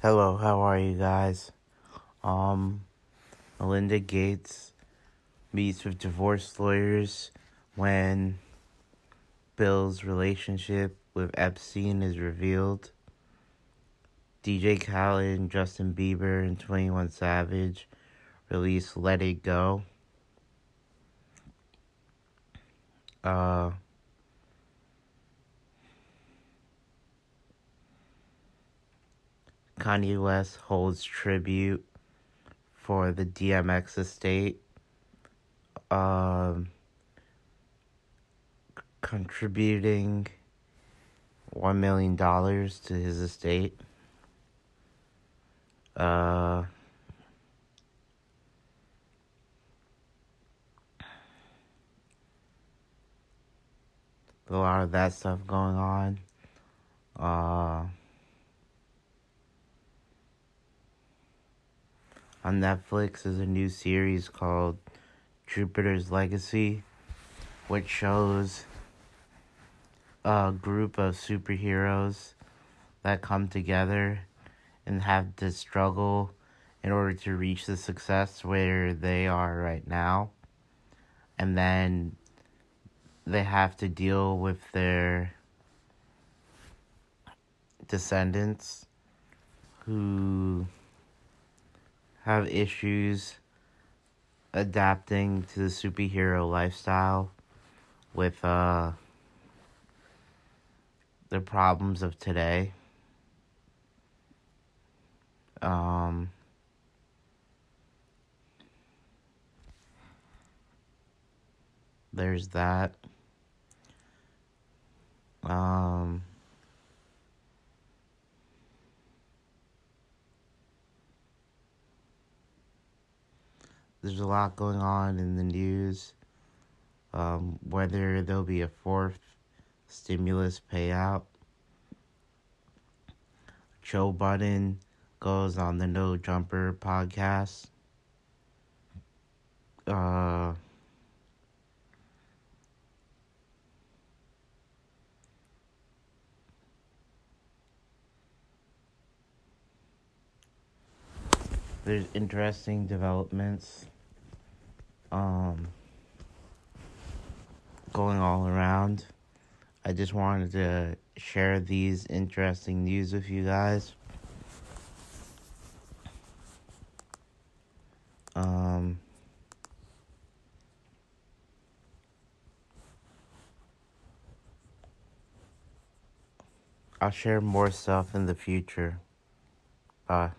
Hello, how are you guys? Um, Melinda Gates meets with divorce lawyers when Bill's relationship with Epstein is revealed. DJ Khaled and Justin Bieber and 21 Savage release Let It Go. Uh, Kanye West holds tribute for the DMX estate, um, contributing $1 million to his estate. Uh, a lot of that stuff going on. Uh, on Netflix is a new series called Jupiter's Legacy, which shows a group of superheroes that come together and have to struggle in order to reach the success where they are right now. And then they have to deal with their descendants who have issues adapting to the superhero lifestyle with uh the problems of today. Um there's that. Um there's a lot going on in the news. Um, whether there'll be a fourth stimulus payout. Joe Budden goes on the No Jumper podcast. Uh, there's interesting developments um, going all around. I just wanted to share these interesting news with you guys. Um, I'll share more stuff in the future. Bye.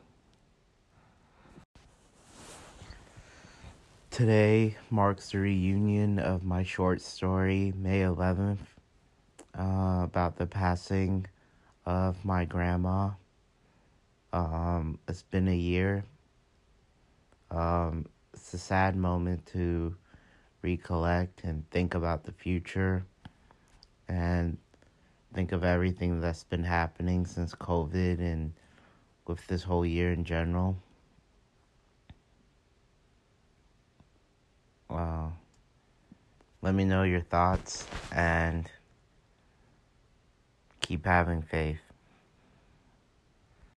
Today marks the reunion of my short story, May 11th, uh, about the passing of my grandma. Um, it's been a year. Um, it's a sad moment to recollect and think about the future and think of everything that's been happening since COVID and with this whole year in general. Let me know your thoughts and keep having faith.